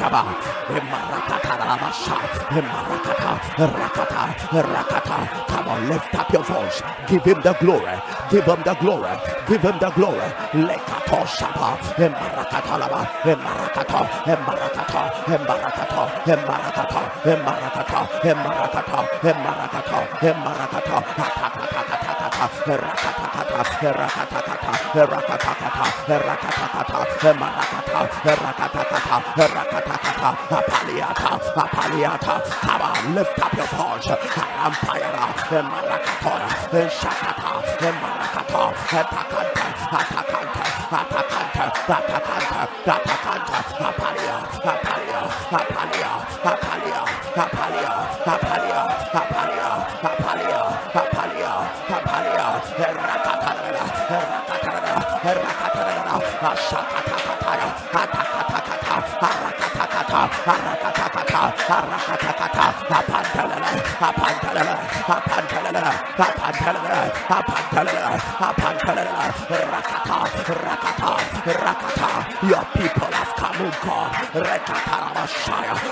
Shaba, Marakata Ramasha, Marakata, Rakata, Rakata. Come on, lift up your voice. Give him the glory. Give him the glory. Give him the glory. Lekato Shaba, Marakata Lama, Marakata, Marakata, Marakata, Marakata, Marakata, Marakata, Marakata, Marakata, Rakatakata, Marakata, Come on, lift up your voice. Ampire, Marakatora, Shakata, Marakata, Atakanta, Atakanta, Atakanta, Atakanta, Atakanta, Apalia, Apalia, Apalia, Apalia, Apalia, Apalia, Apalia, Apalia, Apalia, Rapapalia, Rakapalala, your people have come, O God,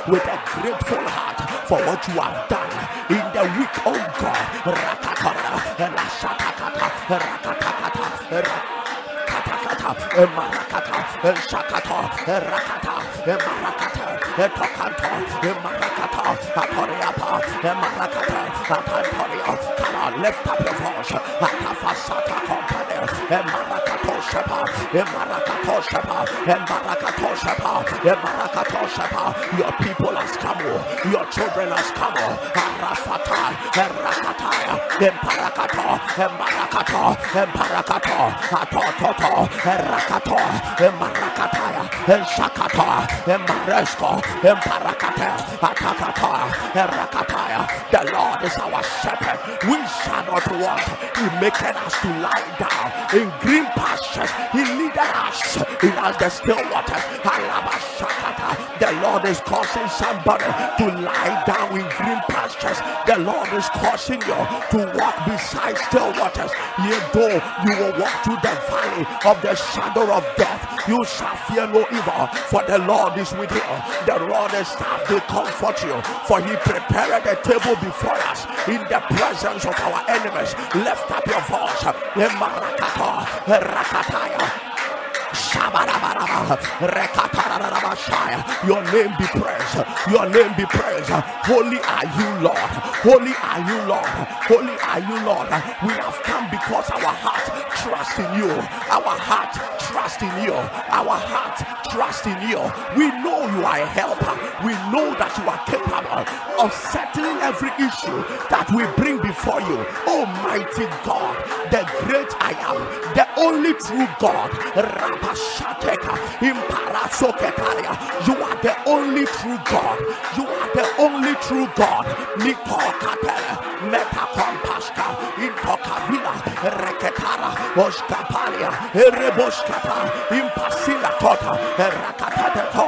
with a grateful heart for what you have done in the week, O God. Rakatara, Rashatakata, Rakatakata, Rakatakata, Marakata, Shakata, Rakata, Marakata, Tokanta, Marakata, Aporiapa, Marakata, Apantorio. On, lift up your voice. Atafasata Company, Marakato Shapa, eh, Marakato Shapa, eh, Marakato Shapa, eh, Marakato Shapa. Your people has come, oh. your children has come. Oh. Arafata, Rakataya, Emparakato, Embarakato, Emparakato, Atototo, Rakato, Emarakataya, Shakata, Emaresko, Emparakata, Atakata, Erakataya. The Lord is our shepherd. We shall not want. He maketh us to lie down in green pastures. He leadeth us in all the still waters. The Lord is causing somebody to lie down in green pastures. The Lord is causing you to walk beside still waters. Yea, though you will walk through the valley of the shadow of death, you shall fear no evil, for the Lord is with you. The Lord and staff will comfort you, for he prepared a table before us in the presence of our enemies. Lift up your voice. Your name be praised. Your name be praised. Holy are you, Lord. Holy are you, Lord. Holy are you, Lord. We have come because our heart trust in you. Our heart trust in you. Our heart trust in you. We know you are a helper. We know that you are capable of settling every issue that we bring before you. Almighty God, the great I am, the only true God. Imparasoketaria. You are the only true God. You are the only true God. Nikokatele, Metakompaska, Intokavila, Reketara, Oskapalia, Ereboskata, Impasila Kota, Erakatato,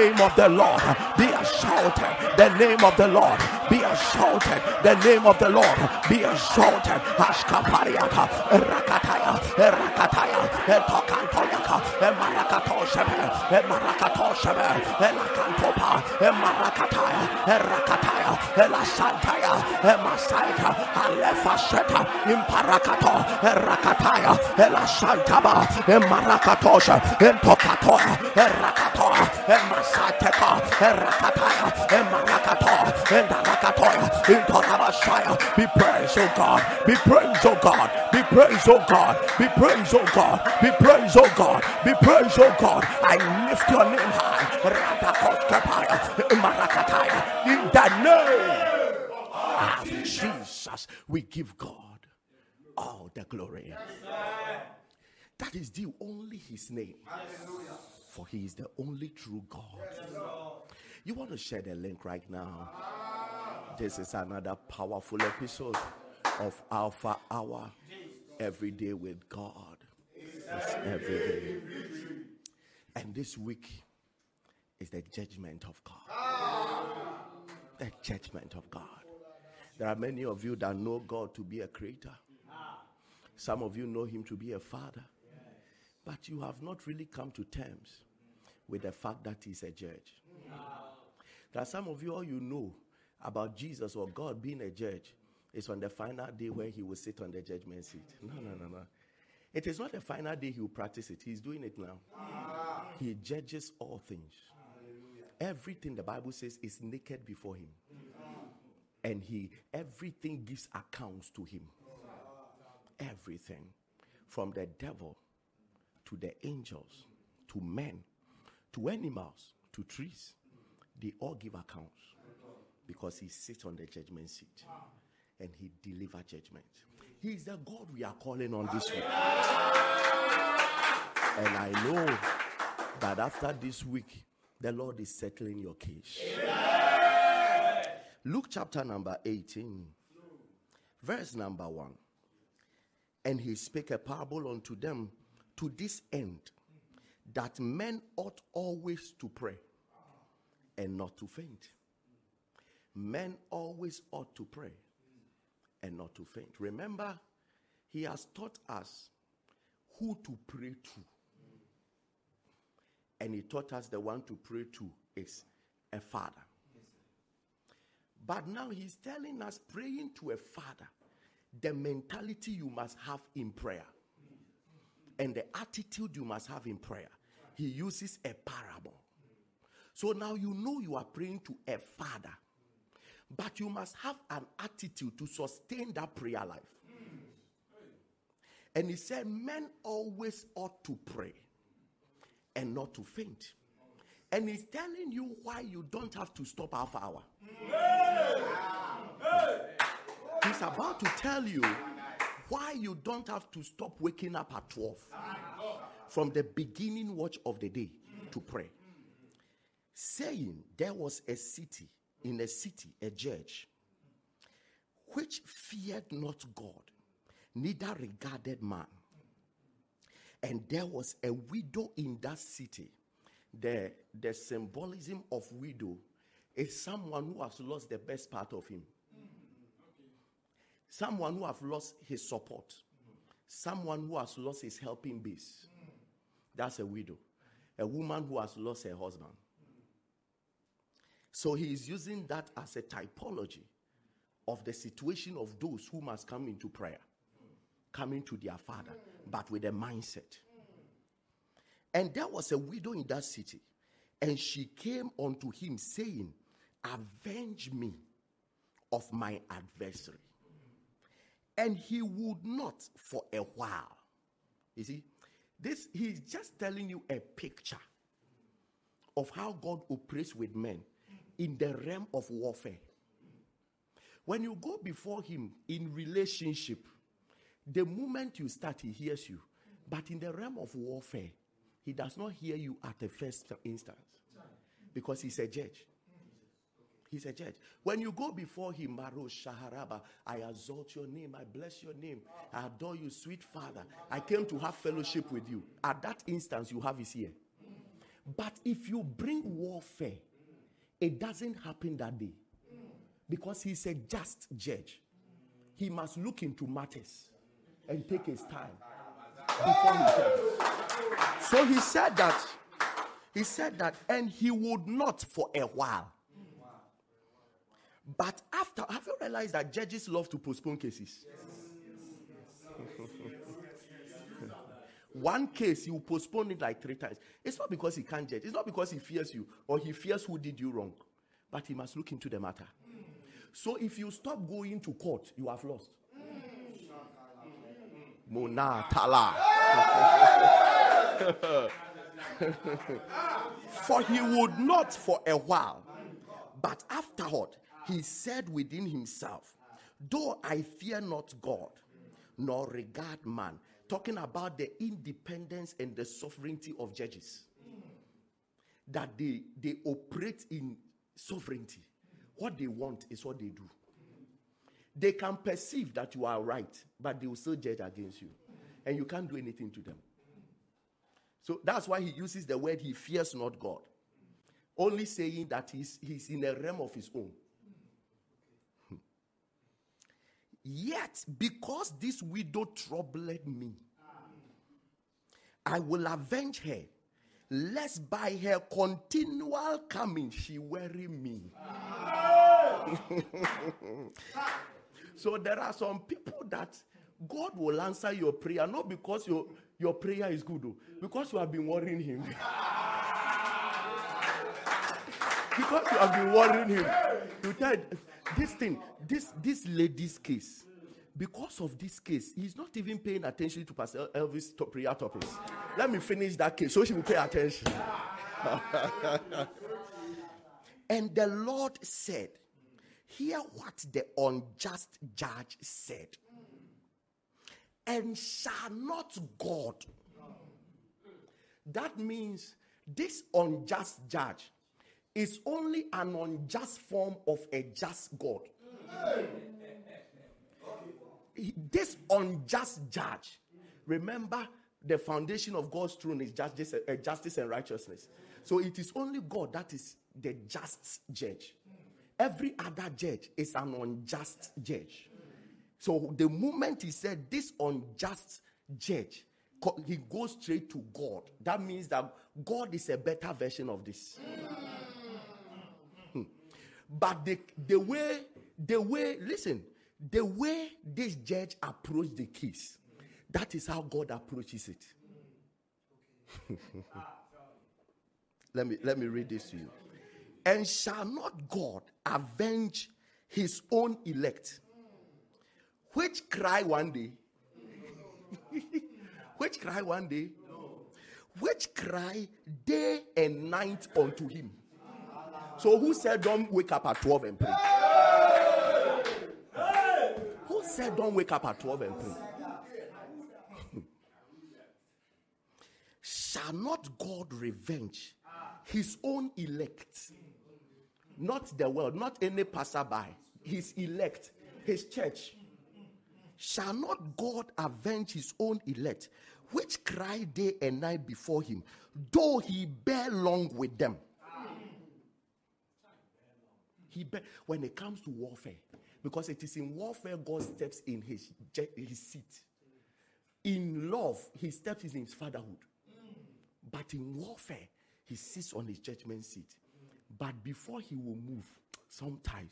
name of the Lord. Be exalted. The name of the Lord. Be exalted. The name of the Lord. Be exalted. Ashkapariaka, Rakataya, Rakataya, Tokantoyaka, Marakatoshebe, Marakatoshebe, Lakantopa, Marakataya, Rakataya, Lasantaya, Masaita, Alefasheta, Imparakato, Rakataya, Lasantaba, Marakatosha, Tokatoya, Rakatoya, Masaya. Emasateka, Erakataya, Emarakato, Endarakatoya, Intonabashaya. Be praised, O God, be praised, O God, be praised, O God, be praised, O God, be praised, O God, be praised, O God. I lift your name high. Ratakoskapaya, Marakataya, in the name of Jesus, we give God all the glory. That is due only his name. For he is the only true God. You want to share the link right now? This is another powerful episode of Alpha Hour Every Day with God. It's every day. And this week is the judgment of God. The judgment of God. There are many of you that know God to be a creator. Some of you know Him to be a father. But you have not really come to terms with the fact that He's a judge. There are some of you, all you know about Jesus or God being a judge is on the final day where He will sit on the judgment seat. No, no, no, no. It is not the final day He will practice it, He's doing it now. He judges all things. Everything the Bible says is naked before Him. And He, everything gives accounts to Him. Everything. From the devil to the angels to men to animals to trees they all give accounts because he sits on the judgment seat and he delivers judgment. He is the God we are calling on this week. And I know that after this week, the Lord is settling your case. Luke chapter number 18, verse number 1. And he spake a parable unto them to this end that men ought always to pray and not to faint. Men always ought to pray and not to faint. Remember, he has taught us who to pray to. And he taught us the one to pray to is a father. But now he's telling us praying to a father, the mentality you must have in prayer and the attitude you must have in prayer. He uses a parable. So now you know you are praying to a father, but you must have an attitude to sustain that prayer life. And he said, Men always ought to pray and not to faint. And he's telling you why you don't have to stop half hour. He's about to tell you why you don't have to stop waking up at 12 from the beginning watch of the day to pray. Saying there was a city, in a city, a judge, which feared not God, neither regarded man. And there was a widow in that city. The, the symbolism of widow is someone who has lost the best part of him. Someone who has lost his support. Someone who has lost his helping base. That's a widow. A woman who has lost her husband. So he is using that as a typology of the situation of those who must come into prayer, coming to their father, but with a mindset. And there was a widow in that city, and she came unto him saying, Avenge me of my adversary. And he would not for a while. You see, this he's just telling you a picture of how God operates with men in the realm of warfare. When you go before him in relationship, the moment you start, he hears you. But in the realm of warfare, he does not hear you at the first instance because he's a judge. He's a judge. When you go before him, Maro Shaharaba, I exalt your name, I bless your name, I adore you, sweet Father. I came to have fellowship with you. At that instance, you have his ear. But if you bring warfare, it doesn't happen that day because he's a just judge. He must look into matters and take his time before he. So he said that, he said that, and he would not for a while. But after, have you realized that judges love to postpone cases? One case, you postpone it like three times. It's not because he can't judge, it's not because he fears you or he fears who did you wrong, but he must look into the matter. So if you stop going to court, you have lost. Mona Tala. for he would not for a while, but afterward he said within himself, Though I fear not God, nor regard man, talking about the independence and the sovereignty of judges, that they, they operate in sovereignty. What they want is what they do. They can perceive that you are right, but they will still judge against you. And you can't do anything to them. So that's why he uses the word he fears not God. Only saying that he's, he's in a realm of his own. Yet, because this widow troubled me, I will avenge her, lest by her continual coming she worry me. so there are some people that God will answer your prayer, not because your, your prayer is good, though, because you have been worrying Him. because you have been worrying Him. You tell this thing, this this lady's case, because of this case, he's not even paying attention to Pastor Elvis' top prayer topics. Let me finish that case so she will pay attention. and the Lord said, Hear what the unjust judge said. And shall not God. That means this unjust judge is only an unjust form of a just God. This unjust judge, remember, the foundation of God's throne is justice, uh, justice and righteousness. So it is only God that is the just judge. Every other judge is an unjust judge. So the moment he said this unjust judge, he goes straight to God. That means that God is a better version of this. But the, the way, the way, listen, the way this judge approached the case, that is how God approaches it. let me let me read this to you. And shall not God avenge his own elect, which cry one day, which cry one day, which cry day and night unto him. So who said don't wake up at 12 and pray? Who said don't wake up at 12 and pray? Shall not God revenge his own elect? Not the world, not any passerby, his elect, his church. Shall not God avenge his own elect, which cry day and night before him, though he bear long with them? He bear, when it comes to warfare, because it is in warfare God steps in his, his seat. In love, he steps in his fatherhood. But in warfare, he sits on his judgment seat. But before he will move, sometimes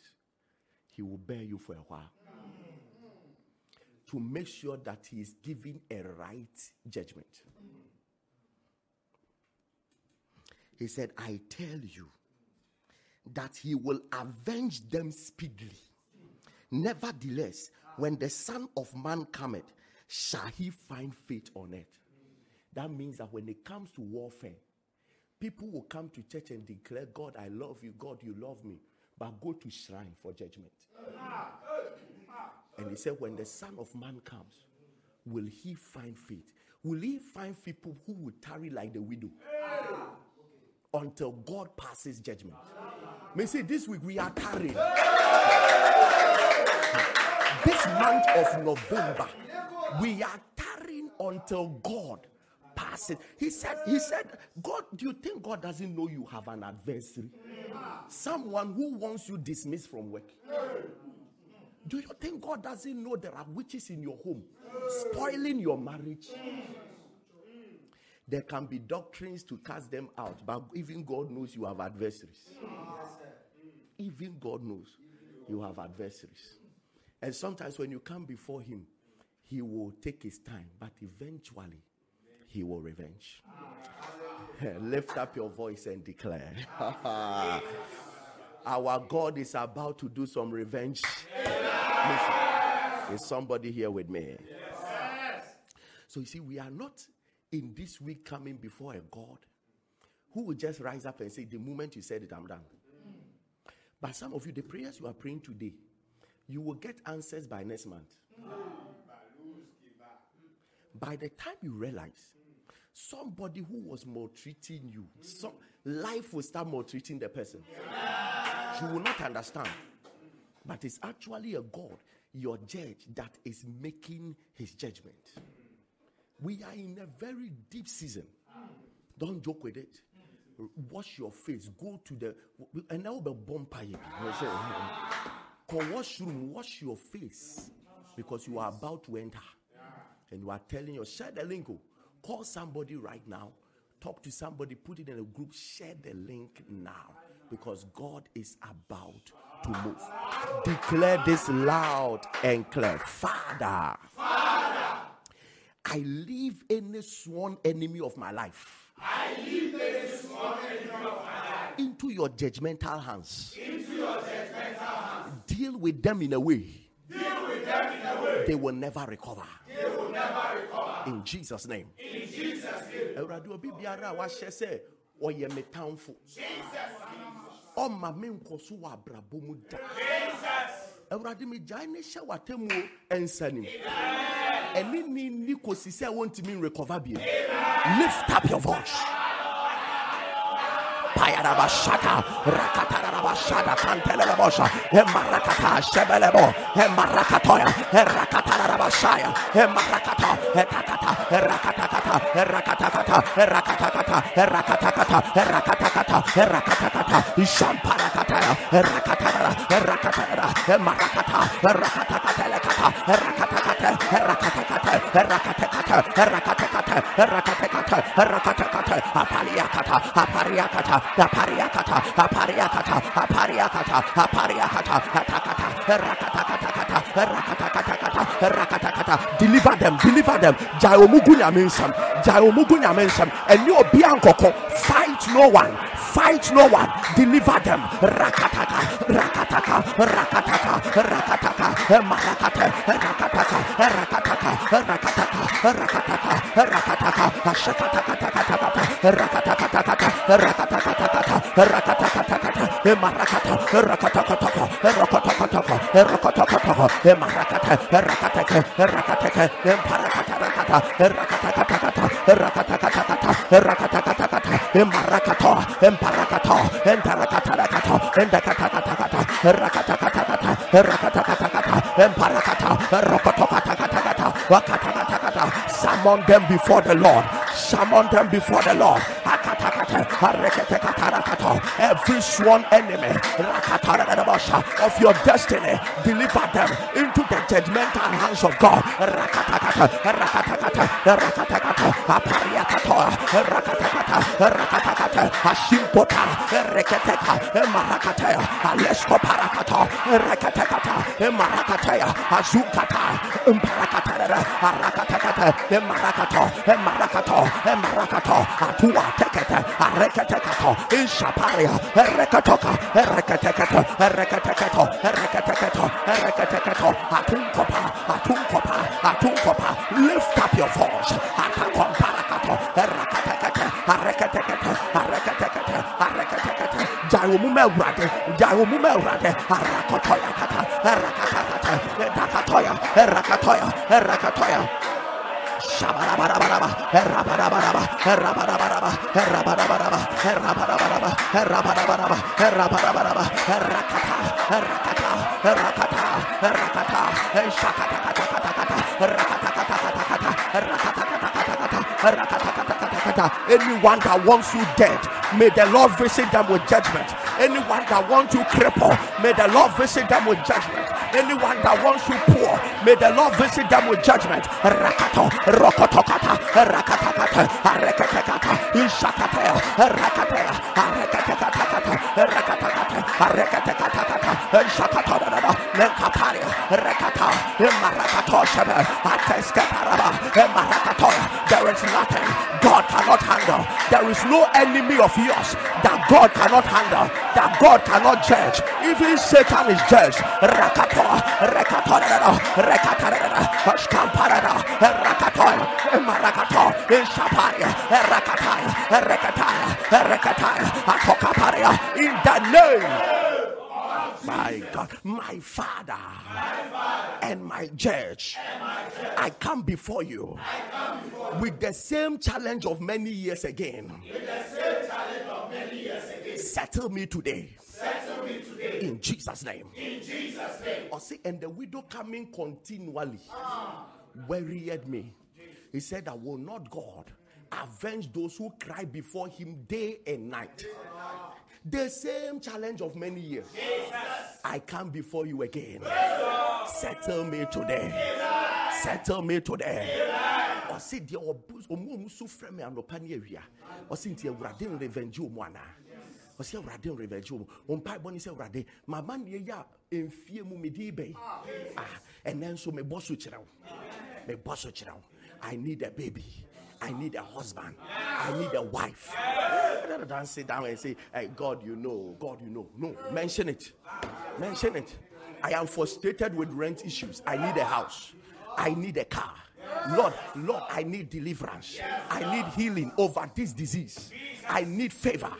he will bear you for a while to make sure that he is giving a right judgment. He said, I tell you that he will avenge them speedily. Nevertheless, when the Son of Man cometh, shall he find faith on earth? That means that when it comes to warfare, people will come to church and declare, God, I love you, God, you love me, but go to shrine for judgment. And he said, when the Son of Man comes, will he find faith? Will he find people who will tarry like the widow until God passes judgment? May say this week we are tarrying. this month of November, we are tarrying until God passes. He said, He said, God, do you think God doesn't know you have an adversary? Someone who wants you dismissed from work. Do you think God doesn't know there are witches in your home spoiling your marriage? There can be doctrines to cast them out, but even God knows you have adversaries. Even God knows you have adversaries. And sometimes when you come before Him, He will take His time, but eventually He will revenge. Lift up your voice and declare. Our God is about to do some revenge. Listen, is somebody here with me? So you see, we are not in this week coming before a God who will just rise up and say, The moment you said it, I'm done. But some of you, the prayers you are praying today, you will get answers by next month. By the time you realize somebody who was maltreating you, some life will start maltreating the person. you will not understand. But it's actually a God, your judge, that is making his judgment. We are in a very deep season. Don't joke with it. Wash your face. Go to the and now be bumper. Come washroom, wash your face because you are about to enter. And you are telling your share the link. Oh. Call somebody right now. Talk to somebody, put it in a group, share the link now because God is about to move. Declare this loud and clear. Father, Father I leave any sworn enemy of my life. I leave any sworn enemy of my life into your judgmental hands. Into your judgmental hands. Deal with them in a way. Deal with them in a way they will never recover. They will never recover. In Jesus' name. In Jesus' name. Awurade obi biara a wahyɛ sɛ ɔyɛ me tamfo. Ɔma me nkɔ so mu da. Awurade me gyae ne hyɛ w'atamuo ɛnsa nim. Ɛne ni ni kɔsi sɛ wɔntumi recover bio lift up your voice. Emarakata, Shebelebo, Emarakatoya, Emarakata, Etakata, Rakatakata, Rakatakata, Rakatakata, Rakatakata, Rakatakata, Rakatakata, Shamparakataya, Rakatara, Rakatara, Emarakata, Rakatakata, Rakatakata, Rakatakata, Rakatakata, Rakatakata, Rakatakata, Rakatakata, Apaliakata, Apariakata, apariakata apariakata apariakata apariakata atakata rakatakata rakatakata rakatakata deliver them deliver them. Gyae omugu nyame gyae omugu nyame nsam ɛne obia nkɔkɔ fight no one fight no one deliver them rakataka rakataka rakataka rakataka marakata rakataka rakataka rakataka rakataka rakataka ashakataka rakataka rakataka rakata emarakata rakatakataka rakatakataka rakatakataka emarakata rakateke rakateke emparakatarakata rakatakataka rakatakataka rakatakataka emarakato emparakato entarakatakata endakatakata rakatakataka rakatakataka emparakata rakatakatakata wakatakatakata summon them before the Lord. Summon them before the Lord. Every sworn enemy of your destiny, deliver them into the judgmental hands of God. Ashimpota, Rekateka, Marakataya, Alesko Parakata, Rekatekata, Marakataya, Azukata, Parakatara, Arakatakata, Marakato, Marakato, Marakato, Atua, Tekata, Arekatekato, Ishaparia, Rekatoka, Rekatekato, Rekatekato, Rekatekato, Rekatekato, Atunkopa, Atunkopa, Atunkopa, lift up your voice, Atakom Arekatekato, Jaimume Rade, Jaimume Rade, Arakotoya Kata, Arakatata, Dakatoya, Rakatoya, Rakatoya. Shabarabaraba, Rabarabaraba, Rabarabaraba, Rabarabaraba, Rabarabaraba, Rabarabaraba, Rabarabaraba, Rakata, Rakata, Rakata, Rakata, Shakata, Rakata, Rakata, Rakata, Anyone that wants you dead, may the Lord visit them with judgment. Anyone that wants to cripple, may the Lord visit them with judgment. Anyone that wants you poor, may the Lord visit them with judgment. Rakato, rokotokata, rakatakata, rekatakata, ishakata, rakatea, rekatakata, rekatakata, rekatakata, ishakata, nekapari, rekata, marakato, shaba, ateskaparaba, marakato. There is nothing God cannot handle. There is no enemy of yours that God cannot handle, that God cannot judge. Even Satan is judged. Rakato. Rekato, Rekato, Rekato, Skamparada, Marakato, Shaparia, Rakataya, Rekataya, Rekataya, Atokaparia, in the name. My God, my Father, my Father and, my judge, and my judge, I come before you, come before with the. With the same challenge of many years again. Settle me today. Settle In Jesus' name. In Jesus' name. Or see, and the widow coming continually ah. worried me. He said, I will not God avenge those who cry before him day and night. Ah. The same challenge of many years. I come before you again. Settle me today. Settle me today. Ɔsi deɛ ɔmu ɔmu so frɛ mi anɔpa ne awia. Ɔsi nti awurade revenge omu ana. Ɔsi awurade revenge omu. Ɔmpa ɛbɔ ni sɛ awurade mama ne yɛ a mfie mu di bɛyi. Ah ɛnɛ nso mi bɔ so kyerɛ wo. Mi bɔ so kyerɛ wo. I need a baby. I need a husband. I need a wife. Rather than sit down and say, Hey, God, you know, God, you know. No, mention it. Mention it. I am frustrated with rent issues. I need a house. I need a car. Lord, Lord, I need deliverance. I need healing over this disease. I need favor.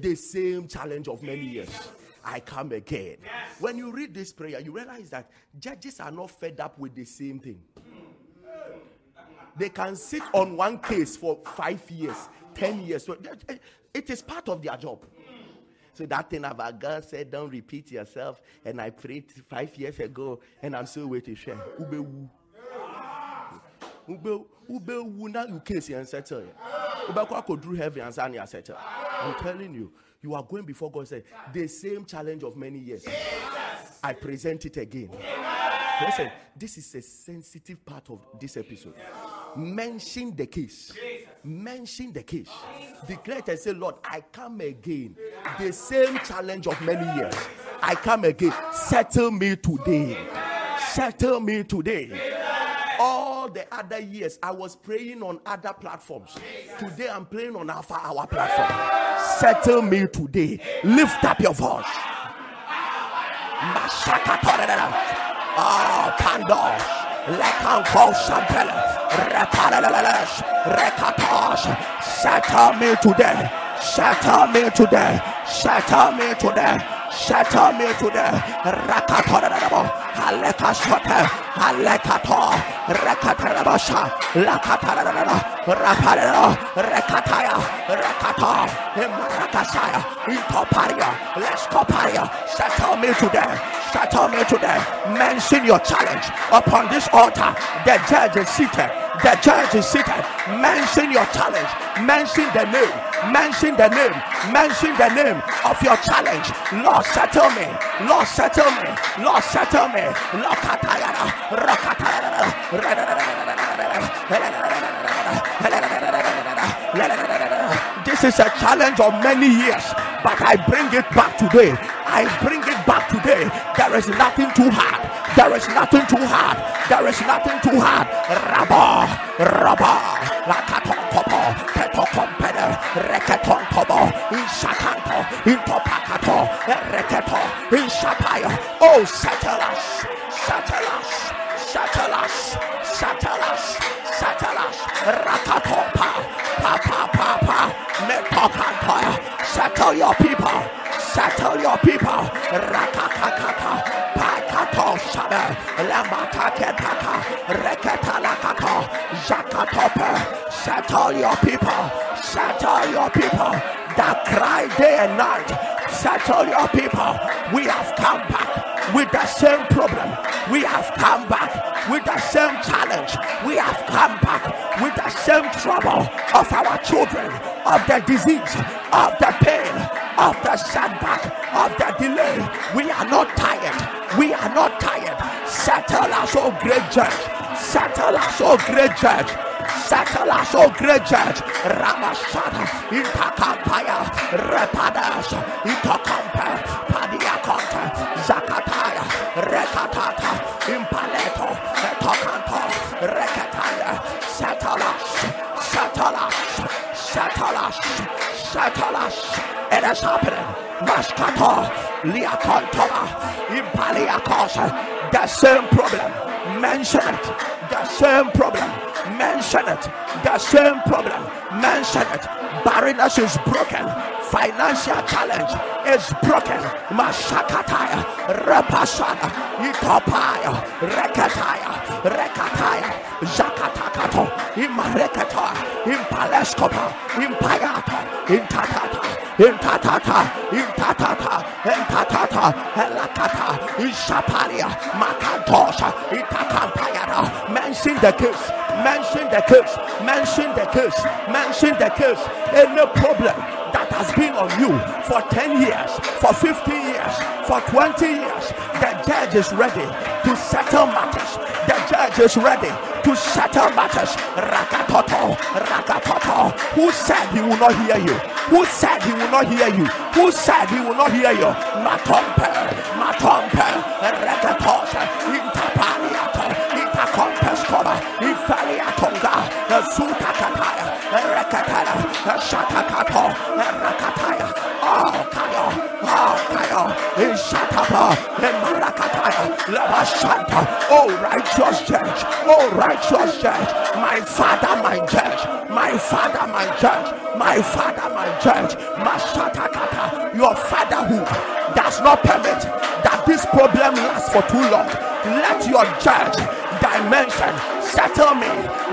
The same challenge of many years. I come again. When you read this prayer, you realize that judges are not fed up with the same thing. They can sit on one case for five years, ten years. So eh, it is part of their job. So that thing about God said, don't repeat yourself. And I prayed five years ago, and I'm still waiting. share. Ube wu. Ube ube wu na you case and settle. Ube kwa kodru heaven and settle. I'm telling you, you are going before God. Say the same challenge of many years. I present it again. Listen, this is a sensitive part of this episode. Mention the case. Mention the case. Declare and say, Lord, I come again. The same challenge of many years. I come again. Settle me today. Settle me today. All the other years, I was praying on other platforms. Today, I'm praying on Alpha Hour platform. Settle me today. Lift up your voice. Oh. Reparalash. Rekatosh. Settle me today. Me today. Settle me today. Settle me today. Rakatorabo. Halekashote. Halekato. Rekatarabasha. Lakatarabasha. Rapalero. Rekataya. Rekato. Imarakasaya. Intoparia. Lescoparia. Settle me today. Settle me today. Mention your challenge upon this altar. The judge is seated. The judge is seated. Mention your challenge. Mention the name. Mention the name. Mention the name of your challenge. Lord, settle me. Lord, settle me. Lord, settle me. Lord. This is a challenge of many years, but I bring it back today. I bring it back today. There is nothing too hard. There is nothing too hard. There is nothing too hard. Compede, Reketon Tobo, Inshakanto, Intopakato, Reketo, Inshapaya. Oh, settle us, settle us, settle us, settle us, settle us, Rakatopa, Papa, Papa, Metokantoya, settle your people, settle your people, Rakakakaka, Pakato Shada, Lamata Ketaka, Reketa Zakatope, settle your people, settle your people that cry day and night, settle your people. We have come back with the same problem. We have come back with the same challenge. We have come back with the same trouble of our children, of the disease, of the pain, of the setback, of the delay. We are not tired. We are not tired. Settle us, oh great judge. Settle us, oh great judge. Settle us, oh great judge. Ramashada, Intakampaya, Repadas, Itokampa, Padiakonta, Zakataya, Rekatata, Impaleto, Etokanto, Rekataya, settle us, settle us, settle us, settle us. It is happening. Maskato, Liakontoma, Impaliakosa, the same problem. Mention it. The same problem. Mention it. The same problem. Mention it. Barrenness is broken. Financial challenge is broken. Mashakataya, Rapasana, Itopaya, Rekataya, Rekataya, Zakatakato, Imarekata, Impalescopa, Impayato, Intatata, intatata, intatata, intatata, elakata, ishapalia, makantosha, itakampayada. Mention the case, mention the case, mention the case, mention the case. Any problem that has been on you for 10 years, for 15 years, for 20 years, the judge is ready to settle matters. The judge is ready to settle matters. Rakatoto, rakatoto. Who said he will not hear you? Who said he will not hear you? Who said he will not hear you? Matompe, matompe, rakatosha, intapaliato, itakompeskova, ifaliatonga, zutakataya, rakataya, shatakato, rakataya. Oh, kayo, oh, kayo, labashanta. Oh, righteous judge, oh, righteous judge, my father, my judge, my father, my judge, my father, my judge, Mashatakata, your fatherhood does not permit that this problem lasts for too long. Let your judge dimension settle me.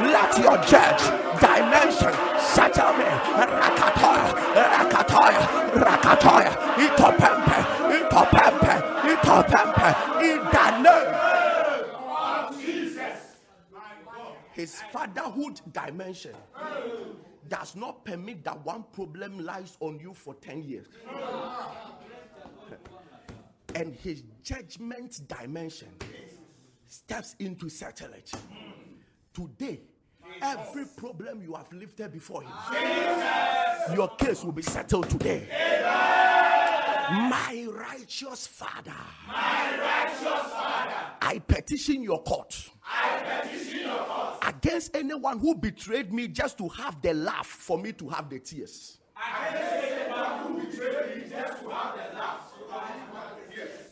Let your judge dimension settle me. Rakatoya, rakatoya, rakatoya, itopempe, itopempe, in the name. His fatherhood dimension does not permit that one problem lies on you for 10 years. And his judgment dimension steps in to settle it. Today, every problem you have lifted before him, your case will be settled today. My righteous father, My righteous Father. I petition your court I petition your court. against anyone who betrayed me just to have the laugh for me to have the tears.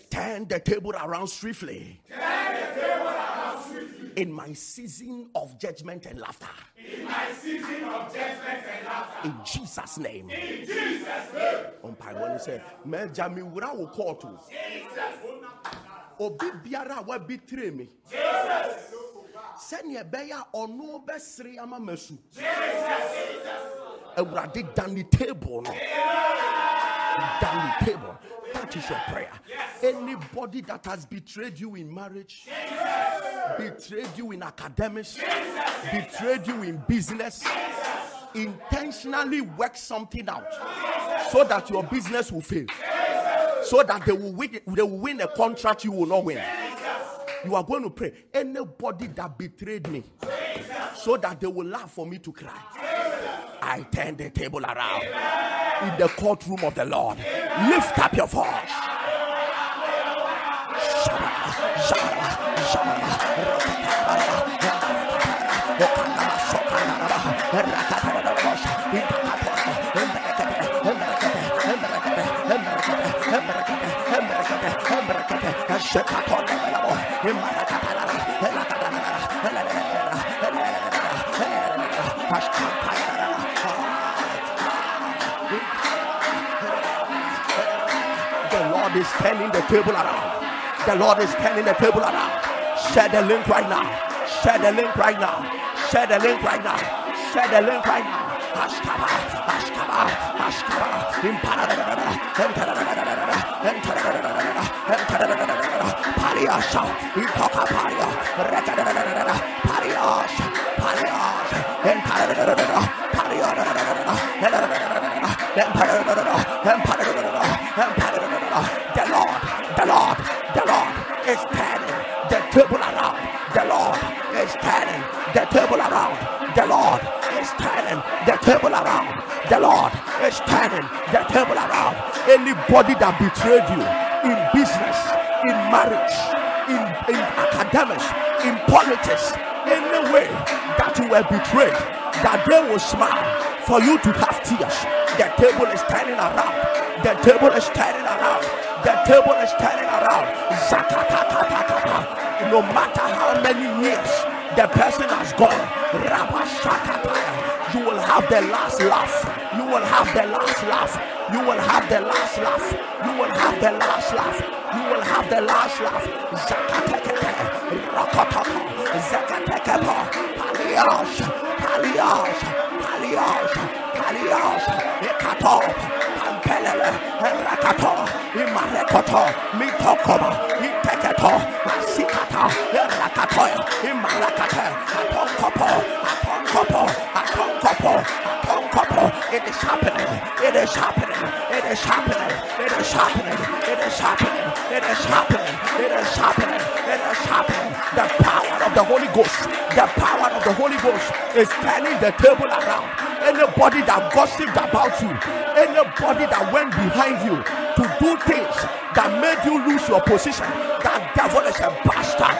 Turn the table around swiftly. Turn the table around swiftly. In my season of judgment and laughter. In my season of judgment and laughter. In Jesus' name. In Jesus' name. ɔmpaebɔ no sɛ magya mewura wo kɔɔto obi biara a wabitire me. Sɛnea ɛbɛyɛ a ɔno bɛsere ama masu awurade dane table no. Dane table. That is your prayer. Anybody that has betrayed you in marriage betrayed you in academics betrayed you in business intentionally work something out so that your business will fail so that they will win they will win a contract you will not win. You are going to pray. Anybody that betrayed me so that they will laugh for me to cry i turn the table around in the courtroom of the lord. Lift up your voice The Lord is turning the table around. The Lord is turning the table around. Share the link right now. Share the link right now. Share the link right now. Share the link right now. Ashkaba, Ashkaba, Ashkaba, Imparada, Pariasha, Itoka Paria, Pariasha, Pariasha, the table around. Anybody that betrayed you in business, in marriage, in, in academics, in politics, in any way that you were betrayed, that they will smile for you to have tears. The table is turning around. The table is turning around. The table is turning around. No matter how many years the person has gone, you will have the last laugh. You will have the last laugh. You will have the last laugh. You will have the last laugh. You will have the last laugh. Zakatekete, Imarekoto, Atonkopo. It is happening. It is happening. It is happening. It is happening. It is happening. It is happening. It is happening. It is happening. The power of the Holy Ghost. The power of the Holy Ghost is turning the table around. Anybody that gossiped about you, anybody that went behind you to do things that made you lose your position, that devil is a bastard.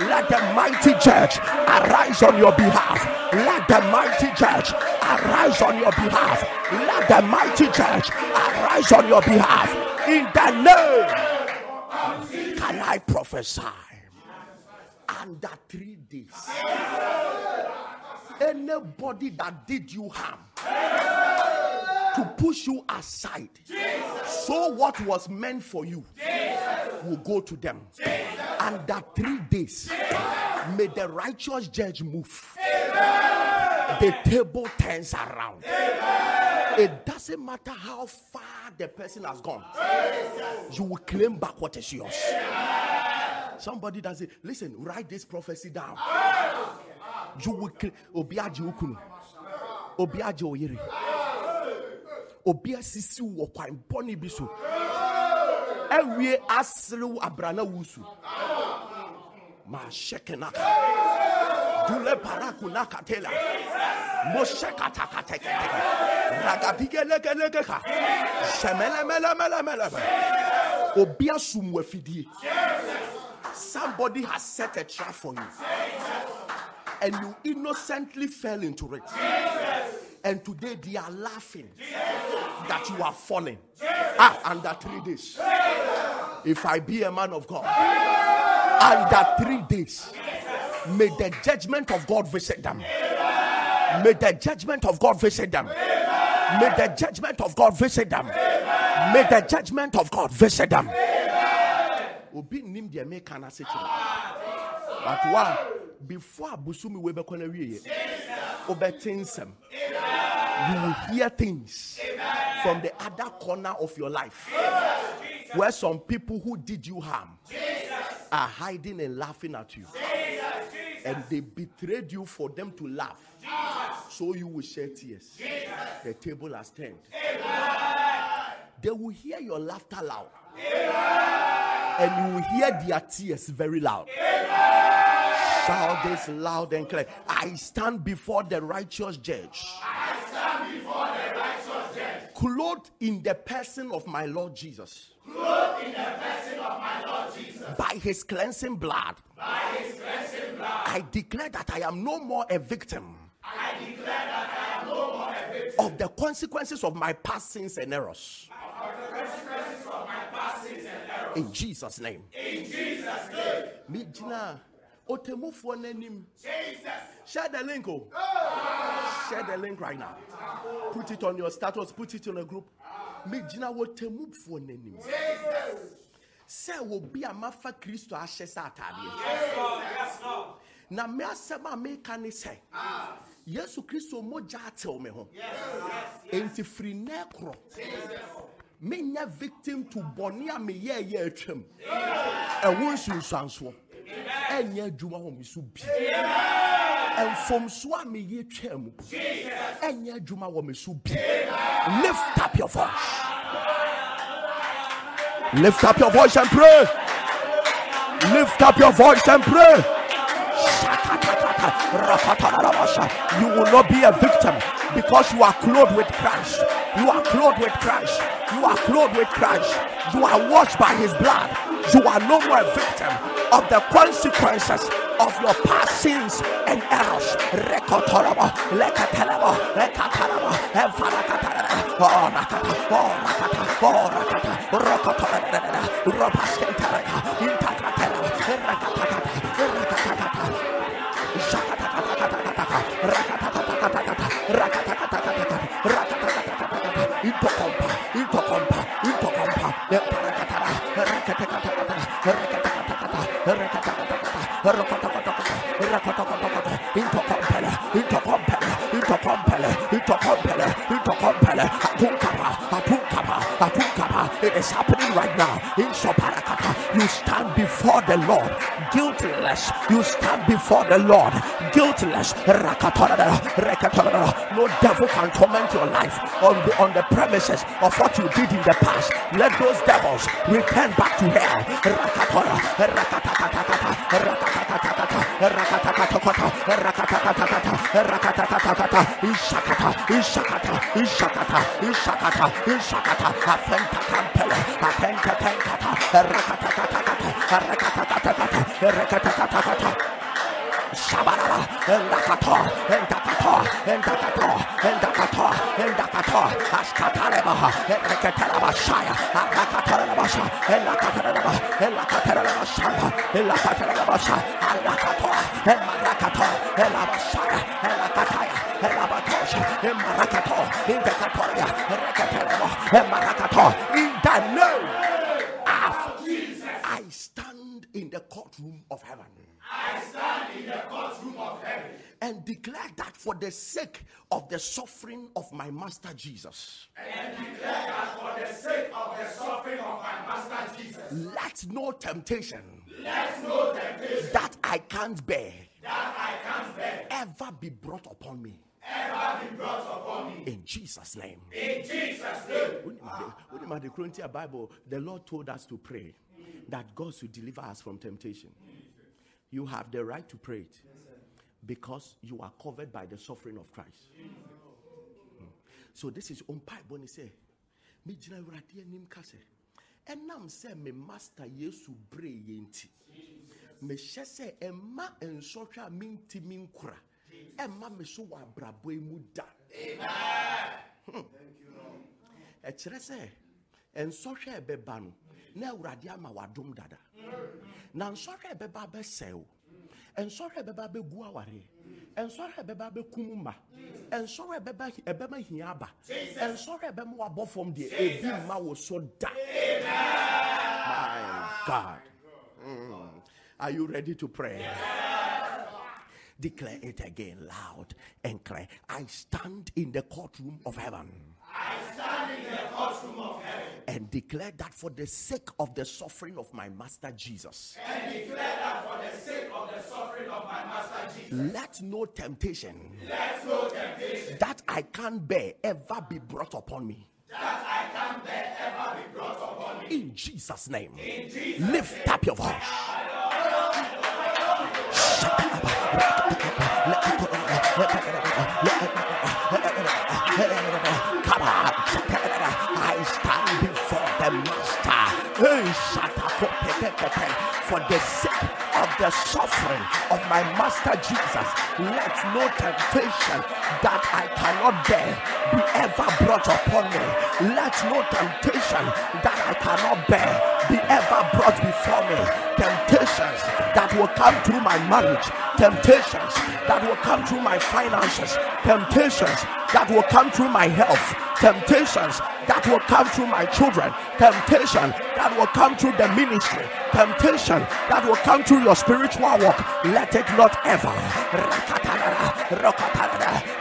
Let the mighty judge arise on your behalf. Let the mighty judge arise on your behalf. Let the mighty judge arise on your behalf. In the name, can I prophesy? Under three days, anybody that did you harm to push you aside, so what was meant for you will go to them. Under three days, may the righteous judge move. The table turns around. It doesn't matter how far the person has gone, you will claim back what is yours. Somebody does it. Listen, write this prophecy down. juwikiri obi agye okunu obi agye oyere obi asisi wɔ kwan bɔne bi so. Awie aserew abrana wusu mahyɛkenaka dule barakunaka tela moshekatakateketeke ragadigelegelekeka sɛmɛlɛmɛlɛmɛlɛmɛlɛmɛ obi asum wɔ afidie somebody has set a trap for you. And you innocently fell into it. And today they are laughing that you are falling. Ah, under three days. If I be a man of God, under three days, may the judgment of God visit them. May the judgment of God visit them. May the judgment of God visit them. May the judgment of God visit them. Obi nim no ase kyerɛ but wa before bɛkɔ no awieɛ wobɛte you will hear things from the other corner of your life where some people who did you harm are hiding and laughing at you. And they betrayed you for them to laugh. So you will shed tears. The table has turned. They will hear your laughter loud. And you will hear their tears very loud shout this loud and clear. I stand before the righteous judge. I stand before the righteous judge. Clothed in the person of my Lord Jesus. Clothed in the person of my Lord Jesus. By his cleansing blood. By his cleansing blood. I declare that I am no more a victim. I declare that I am no more a victim. Of the consequences of my past sins and errors. In Jesus' name. In Jesus' name. Midina. Otemufuo n'anim. Share the link. Oh. Share the link right now. Put it on your status. Put it on a group. Mijina otemufuo n'anim. Sɛ obi a mafa Kristo ahyɛ sɛ ataadeɛ. Na me asɛm a meka ne sɛ. Yesu Kristo mogya atew me ho. Enti firi nnɛ korɔ. menyɛ victim to bɔne a meyɛɛyɛ atwam ɛho nsunsuansoɔ ɛnyɛ adwuma wɔ me so bi. Mfomsoɔ a meyɛ mu ɛnyɛ adwuma wɔ me so bi. Lift up your voice. Lift up your voice and pray. Lift up your voice and pray. You will not be a victim because you are clothed with Christ. You are clothed with Christ. You are clothed with Christ. You are washed by his blood. You are no more a victim of the consequences of your past sins and errors. Rekotoraba, lekataraba, lekataraba, enfarakatara, orakata, oh, orakata, oh, orakata, oh, rokotorabara, ropaskentara, intakatara, rakatata, rakatata, shakatatatatata, rakatatatatata, rakatatatatata, rakatatatatata, intokompa, intokompa, intokompa, It is happening right now. In Shoparakata, you stand before the Lord guiltless. You stand before the Lord guiltless. No devil can torment your life on the on the premises of what you did in the past. Let those devils return back to hell. Ishakata, Ishakata, Ishakata, Ishakata, Ishakata, Afenta Campele, Apenta Pencata, Rakata, Rakata, Rakata, Shabaraba, Endakato, Endakato, Endakato, Endakato, rakata, el rakata, ashkataleba, el rakataleba shaya, rakataleba shaya, el rakataleba, el rakataleba shaya, el rakataleba shaya, el rakata, el rakata, el shaya, el rakataya, el rakatosha, el rakato, el rakatoya, el rakataleba, el rakato, in the name of Jesus, I stand in the courtroom of heaven. I stand in the courtroom and declare that for the sake of the suffering of my master Jesus, and declare that for the sake of the suffering of my master Jesus, let no temptation let no temptation that I can't bear that I can't bear ever be brought upon me. ever be brought upon me. In Jesus' name. In Jesus' name. When you the Corinthian Bible, the Lord told us to pray that God should deliver us from temptation. You have the right to pray it because you are covered by the suffering of Christ. Hmm. So this is on pipe when he say, me gyina awurade anim ka sɛ ɛnam sɛ me master yesu bere yɛ nti mehyɛ sɛ ɛma nsɔhwɛ a mentimi nkora ɛma me so wɔ abrabɔ yi mu da. Hmm. ɛkyerɛ sɛ nsɔhwɛ ɛbɛba no na awurade ama wadom dada. Na nsɔhwɛ a ɛbɛba bɛsɛe wo nsɔhwɛ a ɛbɛba bɛgu awareɛ nsɔhwɛ a ɛbɛba bɛkum mma nsɔhwɛ a ɛbɛba ɛbɛma hia aba nsɔhwɛ a ɛbɛma wabɔ fam deɛ ebi mma wo so da my god Mm. are you ready to pray Declare it again loud and clear. I stand in the courtroom of heaven. I stand in the courtroom of heaven and declare that for the sake of the suffering of my master Jesus. and declare that for the sake Let no temptation let no temptation that I can't bear ever be brought upon me. that I can bear ever be brought upon me. In Jesus' name. Lift up your voice. Come on. I stand before the Master. For the sake the suffering of my Master Jesus, let no temptation that I cannot bear be ever brought upon me. Let no temptation that I cannot bear be ever brought before me. Temptations that will come through my marriage, temptations that will come through my finances, temptations that will come through my health, temptations that will come through my children, temptation that will come through the ministry, temptation that will come through your spiritual walk. Let it not ever.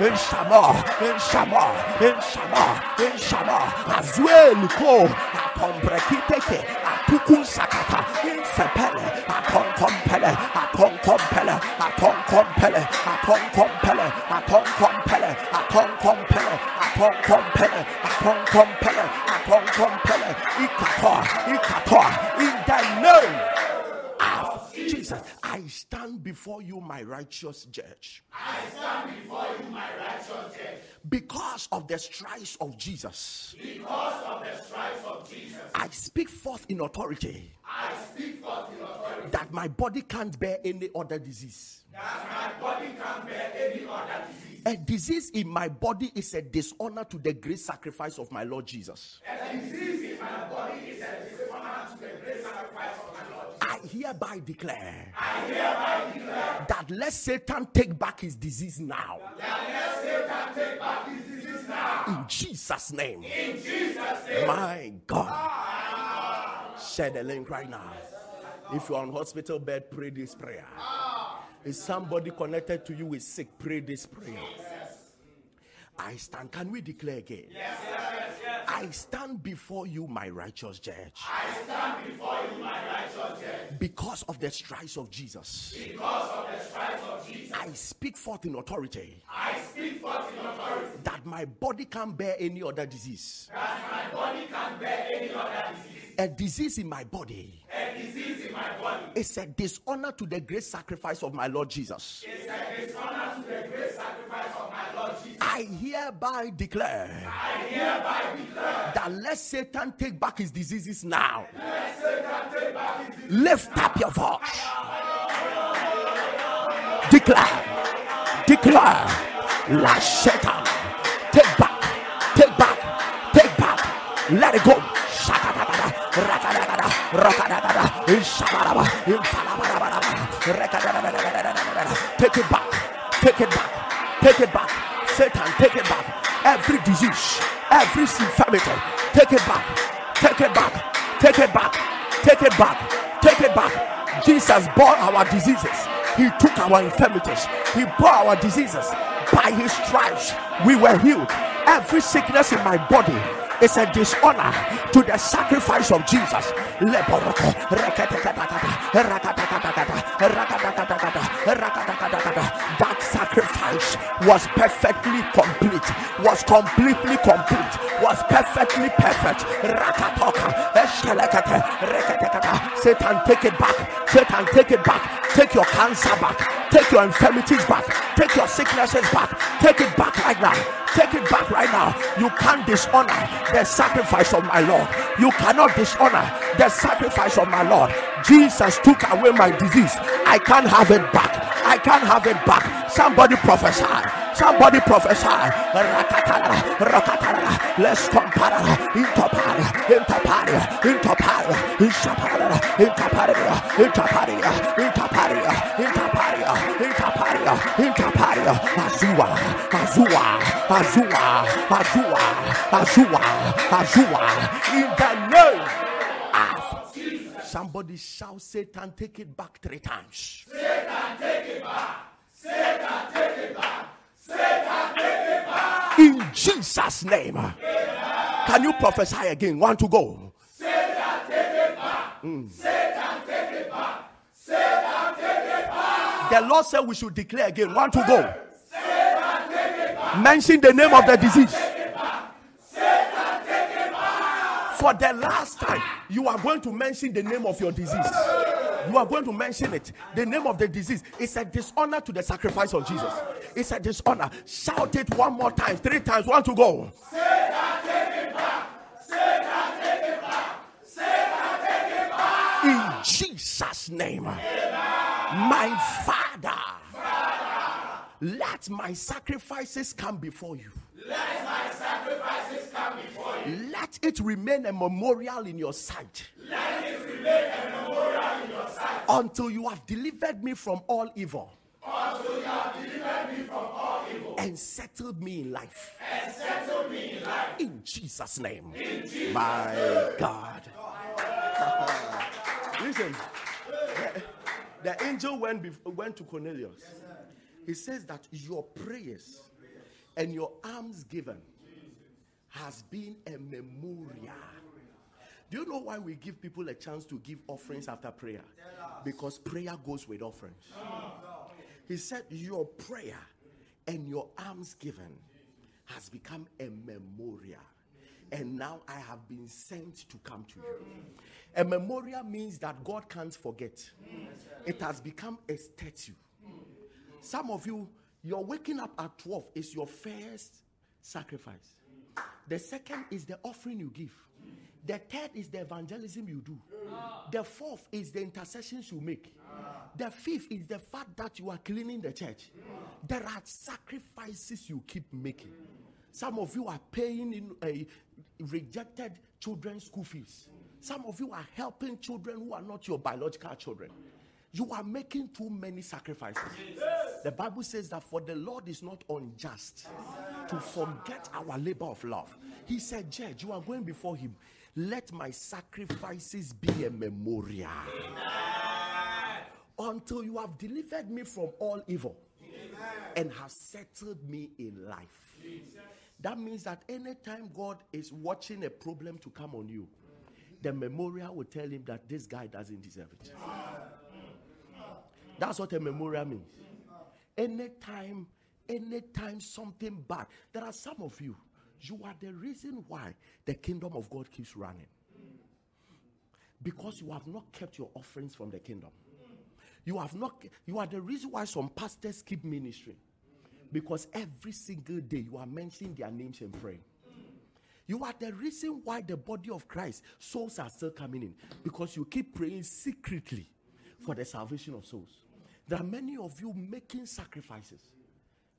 In Shama, in Shama, in Shama, in Shama, Sakata, in Sepele, Compele, Compele, in the name of Jesus, I stand before you, my righteous judge. I stand before you, my righteous judge, Because of the stripes of Jesus, because of the stripes of Jesus. I speak forth in authority I speak forth in authority that my body can't bear any other disease. That my body can bear any other disease. A disease in my body is a dishonor to the great sacrifice of my Lord Jesus. A disease in my body is a dishonor to the great sacrifice of my Lord. I hereby declare I hereby declare that let Satan take back his disease now. that let Satan take back his disease now. In Jesus' name. In Jesus' name. My God. Ah. Share the link right now. If you're on hospital bed, pray this prayer. Ah. If somebody connected to you is sick, pray this prayer. I stand. Can we declare again? I stand before you, my righteous judge. I stand before you, my righteous judge. Because of the stripes of Jesus. Because of the stripes of Jesus. I speak forth in authority. I speak forth in authority. That my body can bear any other disease. That my body can bear any other disease. A disease in my body. A disease in my body. It's a dishonor to the great sacrifice of my Lord Jesus. I hereby declare. I hereby declare. That let Satan take back his diseases now. His. Lift up your voice. Declare. Declare. La Satan. Take back. Take back. Take back. Let it go. Take it back. Take it back. Take it back. Satan, take it back. Every disease, every infirmity, take it back. Take it back. Take it back. Take it back. Take it back. Jesus bore our diseases. He took our infirmities. He bore our diseases. By his stripes, we were healed. Every sickness in my body is a dishonor to the sacrifice of Jesus. That sacrifice was perfectly complete, was completely complete, was perfectly perfect. Satan, take it back. Satan, take it back. Take your cancer back. Take your infirmities back. Take your sicknesses back. Take it back right now. Take it back right now. You can't dishonor the sacrifice of my Lord. You cannot dishonor the sacrifice of my Lord. Jesus took away my disease. I can't have it back. I can't have it back. Somebody prophesy. Professor, somebody prophesy. Let's compare. Intopare. Intopare. Intopare. Intopare. Intopare. Intopare. Intopare. Intopare. Intopare. Intopare. Azua. Azua. Azua. Azua. Azua. Azua. In the name Somebody shout, Satan, take it back three times. Satan, take it back. In Jesus' name. Can you prophesy again? One to go. Mm. The Lord said we should declare again. One to go. Mention the name of the disease. For the last time, you are going to mention the name of your disease. You are going to mention it. The name of the disease. It's a dishonor to the sacrifice of Jesus. It's a dishonor. Shout it one more time, three times. One to go. In Jesus' name. My Father, let my sacrifices come before you. Let my sacrifices. Let it remain a memorial in your sight. Let it remain a memorial in your sight. Until you have delivered me from all evil. Until you have delivered me from all evil. And settled me in life. And settled me in life. In Jesus' name. In Jesus My name. God. Listen. The, the angel went, bef- went to Cornelius. He says that your prayers and your alms given has been a memorial. Do you know why we give people a chance to give offerings after prayer? Because prayer goes with offerings. He said, Your prayer and your alms given has become a memorial. And now I have been sent to come to you. A memorial means that God can't forget, it has become a statue. Some of you, your waking up at 12 is your first sacrifice. The second is the offering you give. The third is the evangelism you do. The fourth is the intercessions you make. The fifth is the fact that you are cleaning the church. There are sacrifices you keep making. Some of you are paying in a rejected children's school fees. Some of you are helping children who are not your biological children. You are making too many sacrifices. The Bible says that for the Lord is not unjust to forget our labor of love. He said, Judge, you are going before him. Let my sacrifices be a memorial. Until you have delivered me from all evil and have settled me in life. That means that anytime God is watching a problem to come on you, the memorial will tell him that this guy doesn't deserve it. That's what a memorial means. Anytime, anytime something bad, there are some of you, you are the reason why the kingdom of God keeps running. Because you have not kept your offerings from the kingdom. You have not, you are the reason why some pastors keep ministering. Because every single day you are mentioning their names and praying. You are the reason why the body of Christ, souls are still coming in. Because you keep praying secretly for the salvation of souls. There are many of you making sacrifices.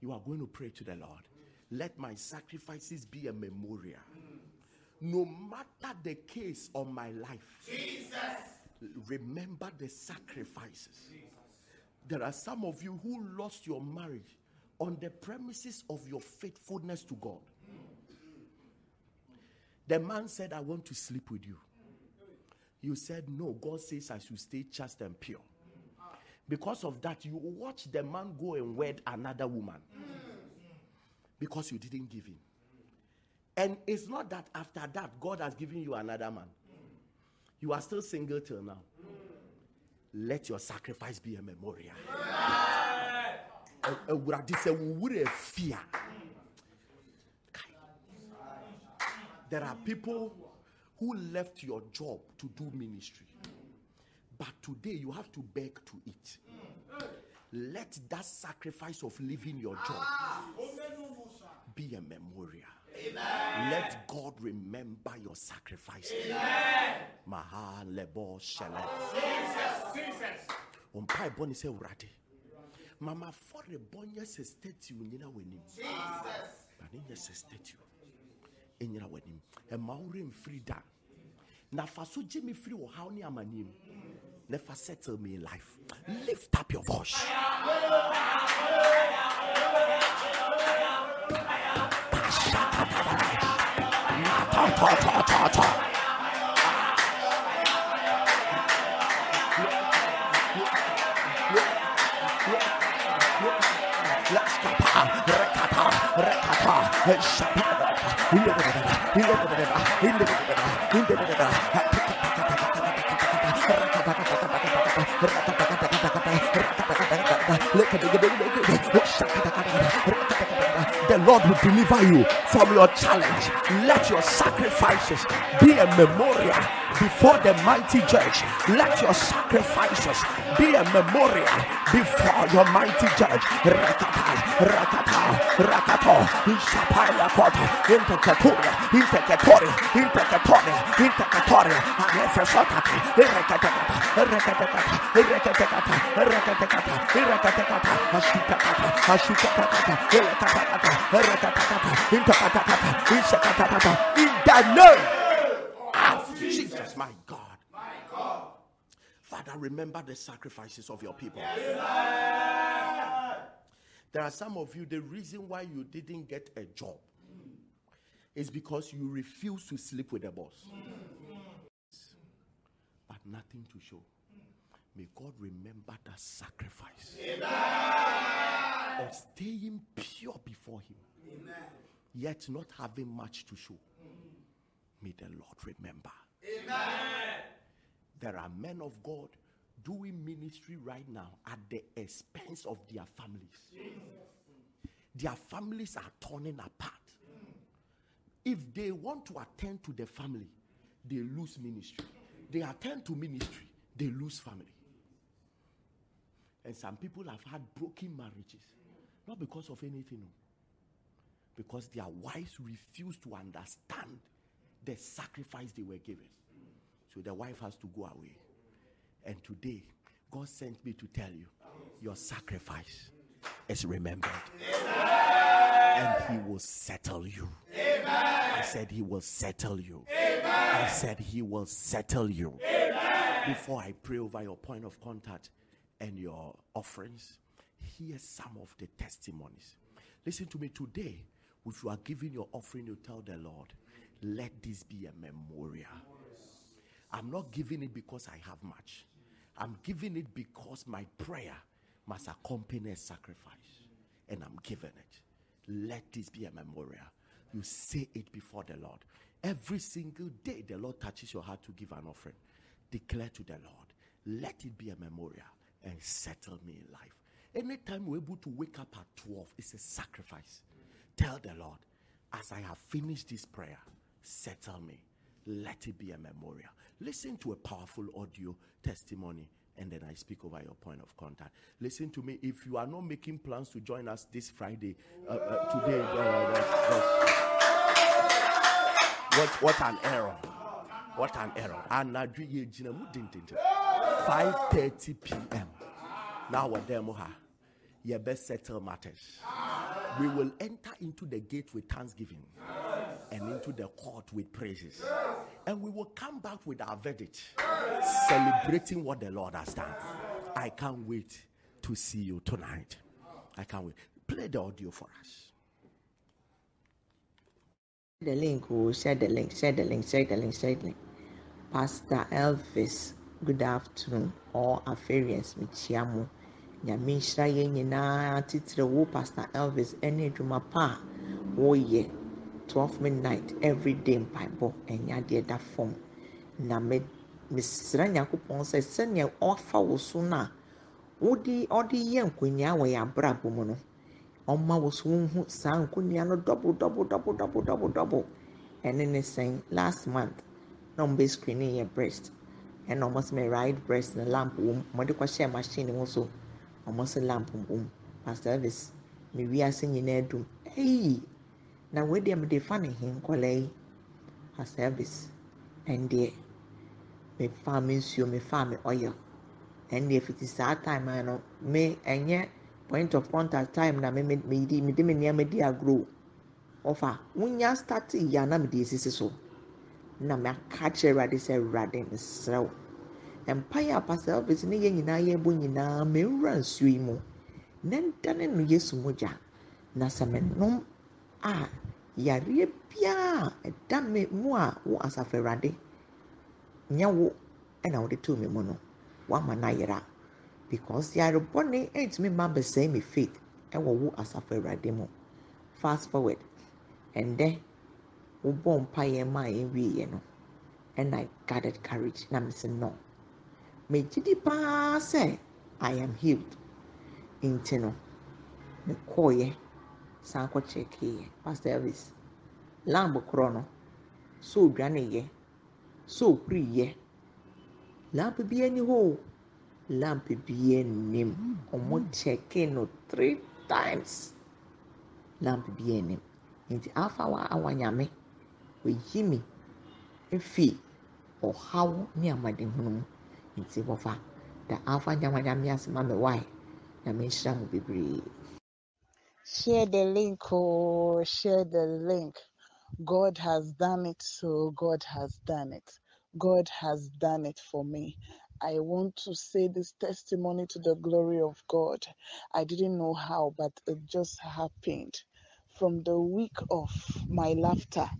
You are going to pray to the Lord. Let my sacrifices be a memorial. No matter the case of my life, Jesus. remember the sacrifices. There are some of you who lost your marriage on the premises of your faithfulness to God. The man said, I want to sleep with you. You said, No, God says I should stay chaste and pure. Because of that, you watch the man go and wed another woman because you didn't give him. And it's not that after that, God has given you another man. You are still single till now. Let your sacrifice be a memorial. There are people who left your job to do ministry. But today you have to beg to eat. Let that sacrifice of leaving your job be a memorial. Amen. Let God remember your sacrifice. Maha lebo shele. Ompa boni se urade. Mama for the bonya se statue nyina w'anim. Jesus. Bani nye se statue. Enyina w'anim. E maure mfiri da. Na fa so gye me firi wo haw ne amanim. Never settle me in life. Lift up your voice. The Lord will deliver you from your challenge. Let your sacrifices be a memorial before the mighty judge. Let your sacrifices be a memorial before your mighty judge. Rakata, rakato, ishapaya kota, intercatoria, intercatoria, intercatoria, intercatoria, anefesotata, rekatekata, rekatekata, rekatekata, rekatekata, rekatekata, ashikakata, ashikakata, rekatekata, rekatekata, interkatakata, ishakatakata, in the name Jesus, my God. My God. Father, remember the sacrifices of your people. Yes, there are some of you, the reason why you didn't get a job is because you refuse to sleep with the boss. But nothing to show. May God remember that sacrifice Amen. of staying pure before Him, Amen. yet not having much to show. May the Lord remember. Amen. There are men of God doing ministry right now at the expense of their families. Their families are turning apart. If they want to attend to the family, they lose ministry. They attend to ministry, they lose family. And some people have had broken marriages, not because of anything, because their wives refuse to understand the sacrifice they were given. So the wife has to go away. And today, God sent me to tell you your sacrifice is remembered. And He will settle you. Amen. I said, He will settle you. Amen. I said, He will settle you. Amen. Before I pray over your point of contact and your offerings, here's some of the testimonies. Listen to me today. If you are giving your offering, you tell the Lord, let this be a memorial. I'm not giving it because I have much. I'm giving it because my prayer must accompany a sacrifice. And I'm giving it. Let this be a memorial. You say it before the Lord. Every single day, the Lord touches your heart to give an offering. Declare to the Lord, let it be a memorial and settle me in life. Anytime we're able to wake up at 12, it's a sacrifice. Tell the Lord, as I have finished this prayer, settle me. Let it be a memorial. Listen to a powerful audio testimony and then I speak over your point of contact. Listen to me. If you are not making plans to join us this Friday, uh, uh, today, uh, what, what an error. What an error. 5.30 p.m. Now what them You best settle matters. We will enter into the gate with thanksgiving and into the court with praises. And we will come back with our verdict, celebrating what the Lord has done. I can't wait to see you tonight. I can't wait. Play the audio for us. The link, oh, share the link, share the link, share the link, share the link. Pastor Elvis, good afternoon. All affairs, Michiamu. nyame nhyira yɛn wo pastor elvis ne adwuma pa a wɔreyɛ 12 midnight everyday mpaebɔ ɛnyɛ adeɛ da fam. Na me mesrɛ nyankopɔn sɛ sɛnea ɔfa wo so no a wode ɔde yɛ nkonnwa wɔ yɛn abrabɔ mu no ɔma wo so wohu saa nkonnwa no double double double double double double. Ɛne ne sɛn last month na ɔmo bɛ screen yɛ breast. Ɛna ɔmo sɛ right breast na lamp wɔ mu. Ɔmo de machine ho so. Ɔmo sɛ lamp wɔ mu. Pastor elvis me wiase nyinaa dum. Ɛyi na wei deɛ mede fa ne he nkɔlaa yi a service. Ɛndeɛ mefaa me nsuo mefaa me oil. Ɛndeɛ fiti saa time no me ɛnyɛ point of contact time na me me mede me nneɛma di agorɔ ɔfa wonya start yi a na mede esisi so. Na maka kyerɛ awurade sɛ awurade mesrɛ wo mpaeɛ a pastor elvis ne yɛ nyinaa yɛbɔ nyinaa mewura nsuo yi mu. Na ndane no yesu mogya. Na sɛ menom a yareɛ biara ɛda me mu a wo asafo awurade nyɛ wo ɛna wode too me mu no woama no ayera because yarebɔne ɛntumi mma bɛsɛe me faith ɛwɔ wo asafo awurade mu. Fast forward. Ɛndɛ wobɔ mpaeɛ ma a ɛnwieɛ no and I gathered courage na me sɛ no. Megye di paa sɛ I am healed. Nti no mekɔɔyɛ san kɔ kyerɛkeeɛ pastor elvis lamb korɔ no sɛ odwaneyɛ sɛ ohuriyɛ lamp bi ani hɔ lamp bi anim. Ɔmo kyɛke no three times. Lamp bi anim. Nti afa wa awa nyame oyi mi efi ɔhaw ne amadehunu mu. Nti wɔfa da afa nyamanyame ase ma me wae nyame nhyira mo bebree. Share the link, oh, share the link. God has done it, so God has done it. God has done it for me. I want to say this testimony to the glory of God. I didn't know how, but it just happened. From the week of my laughter,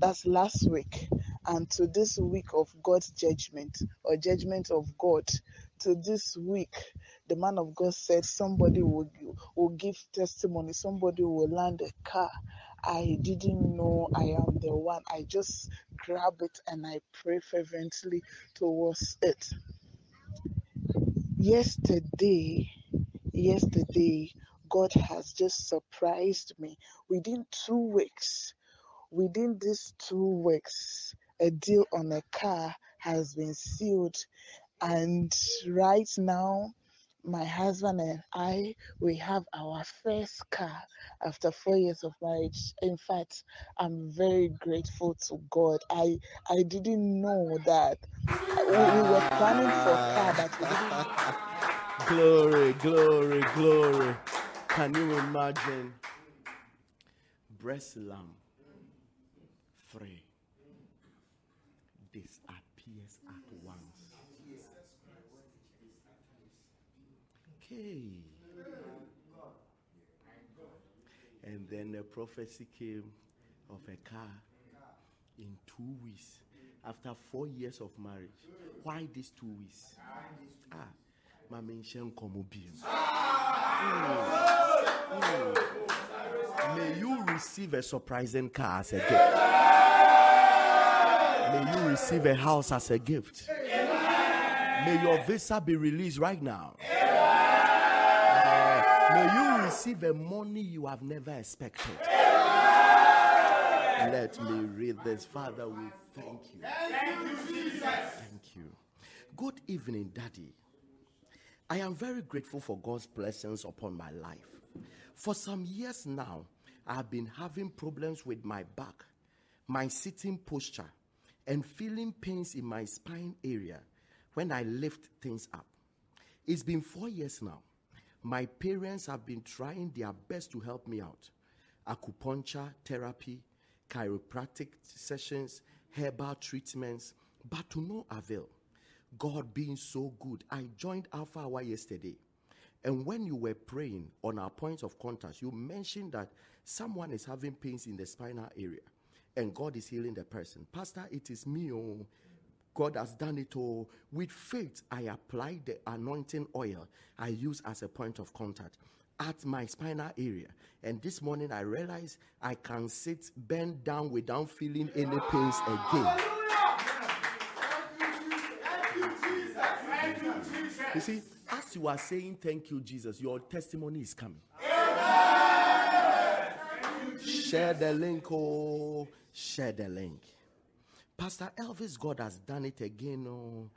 that's last week, and to this week of God's judgment or judgment of God, to this week the man of God said somebody will, will give testimony, somebody will land a car. I didn't know I am the one. I just grab it and I pray fervently towards it. Yesterday, yesterday, God has just surprised me. Within two weeks, within these two weeks, a deal on a car has been sealed. And right now, my husband and I, we have our first car after four years of marriage. In fact, I'm very grateful to God. I I didn't know that we, we were planning for car, but we didn't. glory, glory, glory. Can you imagine? Breast lamb, free, disappears at Okay. And then the prophecy came of a car in two weeks after four years of marriage. Why these two weeks? Ah, Mama May you receive a surprising car as a gift. May you receive a house as a gift. May your visa be released right now. May you receive a money you have never expected. Let me read this. Father, we thank you. Thank you, Jesus. Thank you. Good evening, Daddy. I am very grateful for God's blessings upon my life. For some years now, I've been having problems with my back, my sitting posture, and feeling pains in my spine area when I lift things up. It's been four years now. My parents have been trying their best to help me out. Acupuncture, therapy, chiropractic sessions, herbal treatments, but to no avail. God being so good, I joined Alpha Hour yesterday. And when you were praying on our point of contact, you mentioned that someone is having pains in the spinal area and God is healing the person. Pastor, it is me. Oh, God has done it all. With faith, I apply the anointing oil I use as a point of contact at my spinal area. And this morning I realized I can sit bend down without feeling any pains again. You see, as you are saying thank you, Jesus, your testimony is coming. Share the link, oh, share the link. Pastor Elvis, God has done it again. Oh.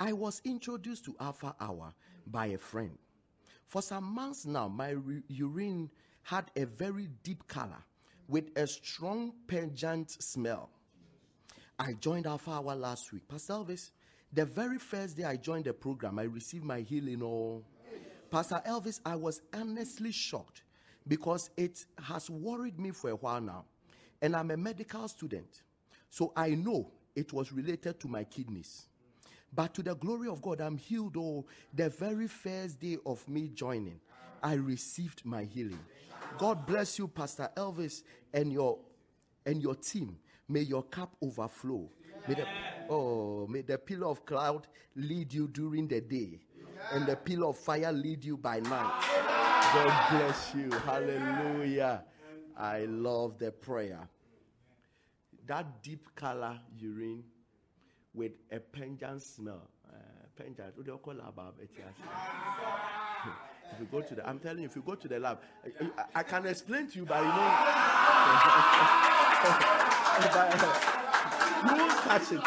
I was introduced to Alpha Hour by a friend. For some months now, my re- urine had a very deep color with a strong pungent smell. I joined Alpha Hour last week. Pastor Elvis, the very first day I joined the program, I received my healing. Oh, Pastor Elvis, I was honestly shocked because it has worried me for a while now. And I'm a medical student. So I know it was related to my kidneys. But to the glory of God, I'm healed. Oh, the very first day of me joining, I received my healing. God bless you, Pastor Elvis, and your and your team. May your cup overflow. May the, oh, may the pillar of cloud lead you during the day, and the pillar of fire lead you by night. God bless you. Hallelujah. I love the prayer. That deep color urine with a pungent smell. Uh, pungent, what do you call it? if you go to the, I'm telling you, if you go to the lab, I, I, can explain to you, but you know, you won't catch it.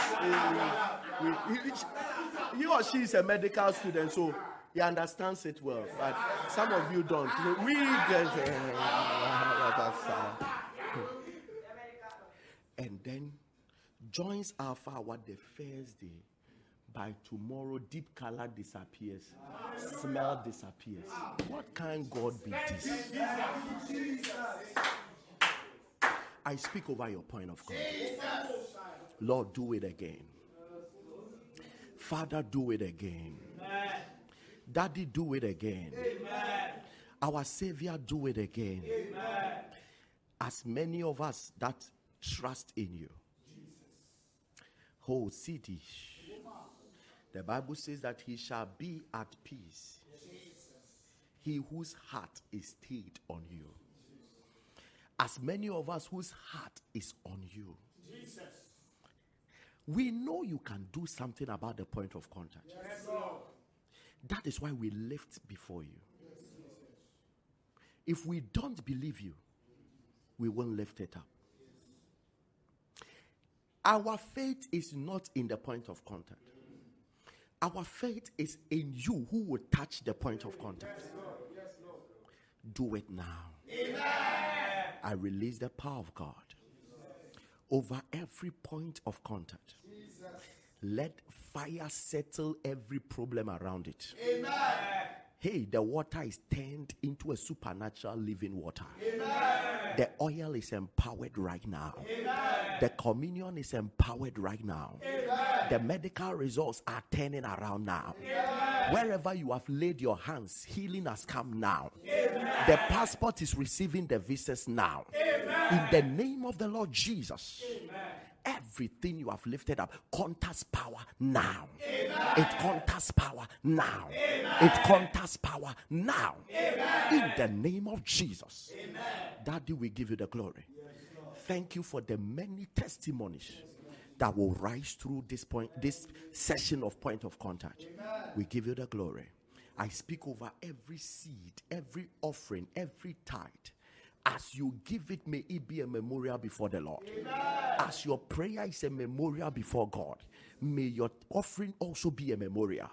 He, he or she is a medical student, so he understands it well, but some of you don't. We get. and then joins Alpha what the first day. By tomorrow, deep color disappears, smell disappears. What can God be this? I speak over your point of God. Lord, do it again. Father, do it again. Daddy, do it again. Our Savior, do it again. As many of us that trust in you whole city. The Bible says that he shall be at peace. He whose heart is stayed on you. As many of us whose heart is on you. We know you can do something about the point of contact. Yes, that is why we lift before you. If we don't believe you, we won't lift it up. Our faith is not in the point of contact. Our faith is in you who will touch the point of contact. Do it now. Amen. I release the power of God over every point of contact. Let fire settle every problem around it. Amen. Hey, the water is turned into a supernatural living water. Amen. The oil is empowered right now. Amen. The communion is empowered right now. Amen. The medical results are turning around now. Wherever you have laid your hands, healing has come now. The passport is receiving the visas now. In the name of the Lord Jesus everything you have lifted up contacts power now. Amen. It contacts power now. It contacts power now. In the name of Jesus. Daddy, we give you the glory. Thank you for the many testimonies that will rise through this point, this session of point of contact. We give you the glory. I speak over every seed, every offering, every tithe. As you give it, may it be a memorial before the Lord. As your prayer is a memorial before God, may your offering also be a memorial.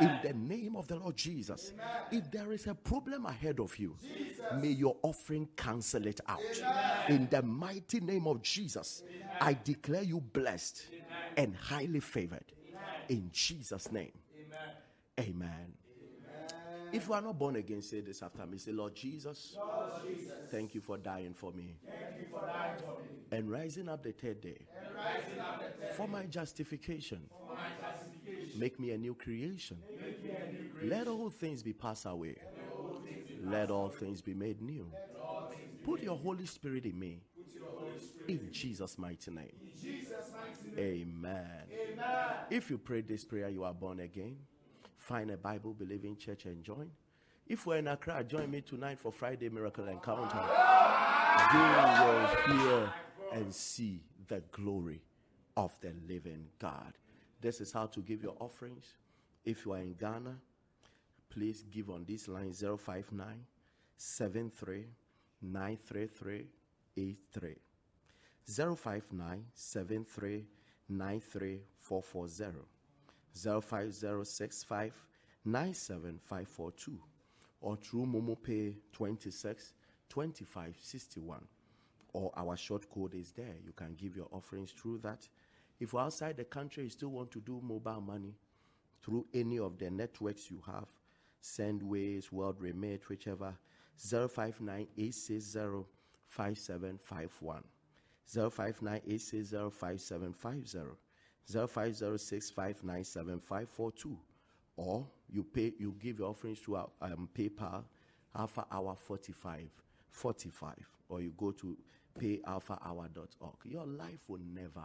In the name of the Lord Jesus. If there is a problem ahead of you, may your offering cancel it out. In the mighty name of Jesus, I declare you blessed and highly favored. In Jesus' name. Amen. If you are not born again, say this after me. Say, Lord Jesus, Lord Jesus thank you for dying for me thank you for dying for me and rising up the third day and rising up the dead for my justification. for my justification. Make me a new creation. Make me a new creation. Let all things be passed away. Let all things be made new. Put your Holy Spirit in me. In Jesus' mighty name. Jesus' mighty name. Amen. Amen. If you pray this prayer, you are born again. Find a Bible believing church and join. If we're in Accra, join me tonight for Friday Miracle Encounter. You will hear and see the glory of the living God. This is how to give your offerings. If you are in Ghana, please give on this line 059 73 933 83. 059 73 93 440. 05065 97542 or through Momo Pay 26 25 61 or our short code is there. You can give your offerings through that. If you're outside the country, you still want to do mobile money through any of the networks you have, Sendwave, World Remit, whichever, 059 860 5751. 059 860 5750. 0506597542 or you pay you give your offerings to our um, PayPal Alpha Hour 45 45 or you go to payalphahour.org. Your life will never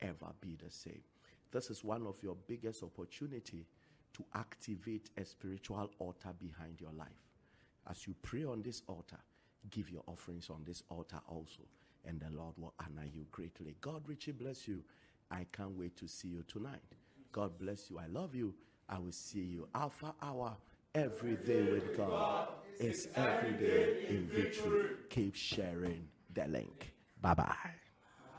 ever be the same. This is one of your biggest opportunity to activate a spiritual altar behind your life. As you pray on this altar, give your offerings on this altar also, and the Lord will honor you greatly. God richly bless you. I can't wait to see you tonight. God bless you. I love you. I will see you. Alpha Hour every day with God is every day in victory. Keep sharing the link. Bye bye.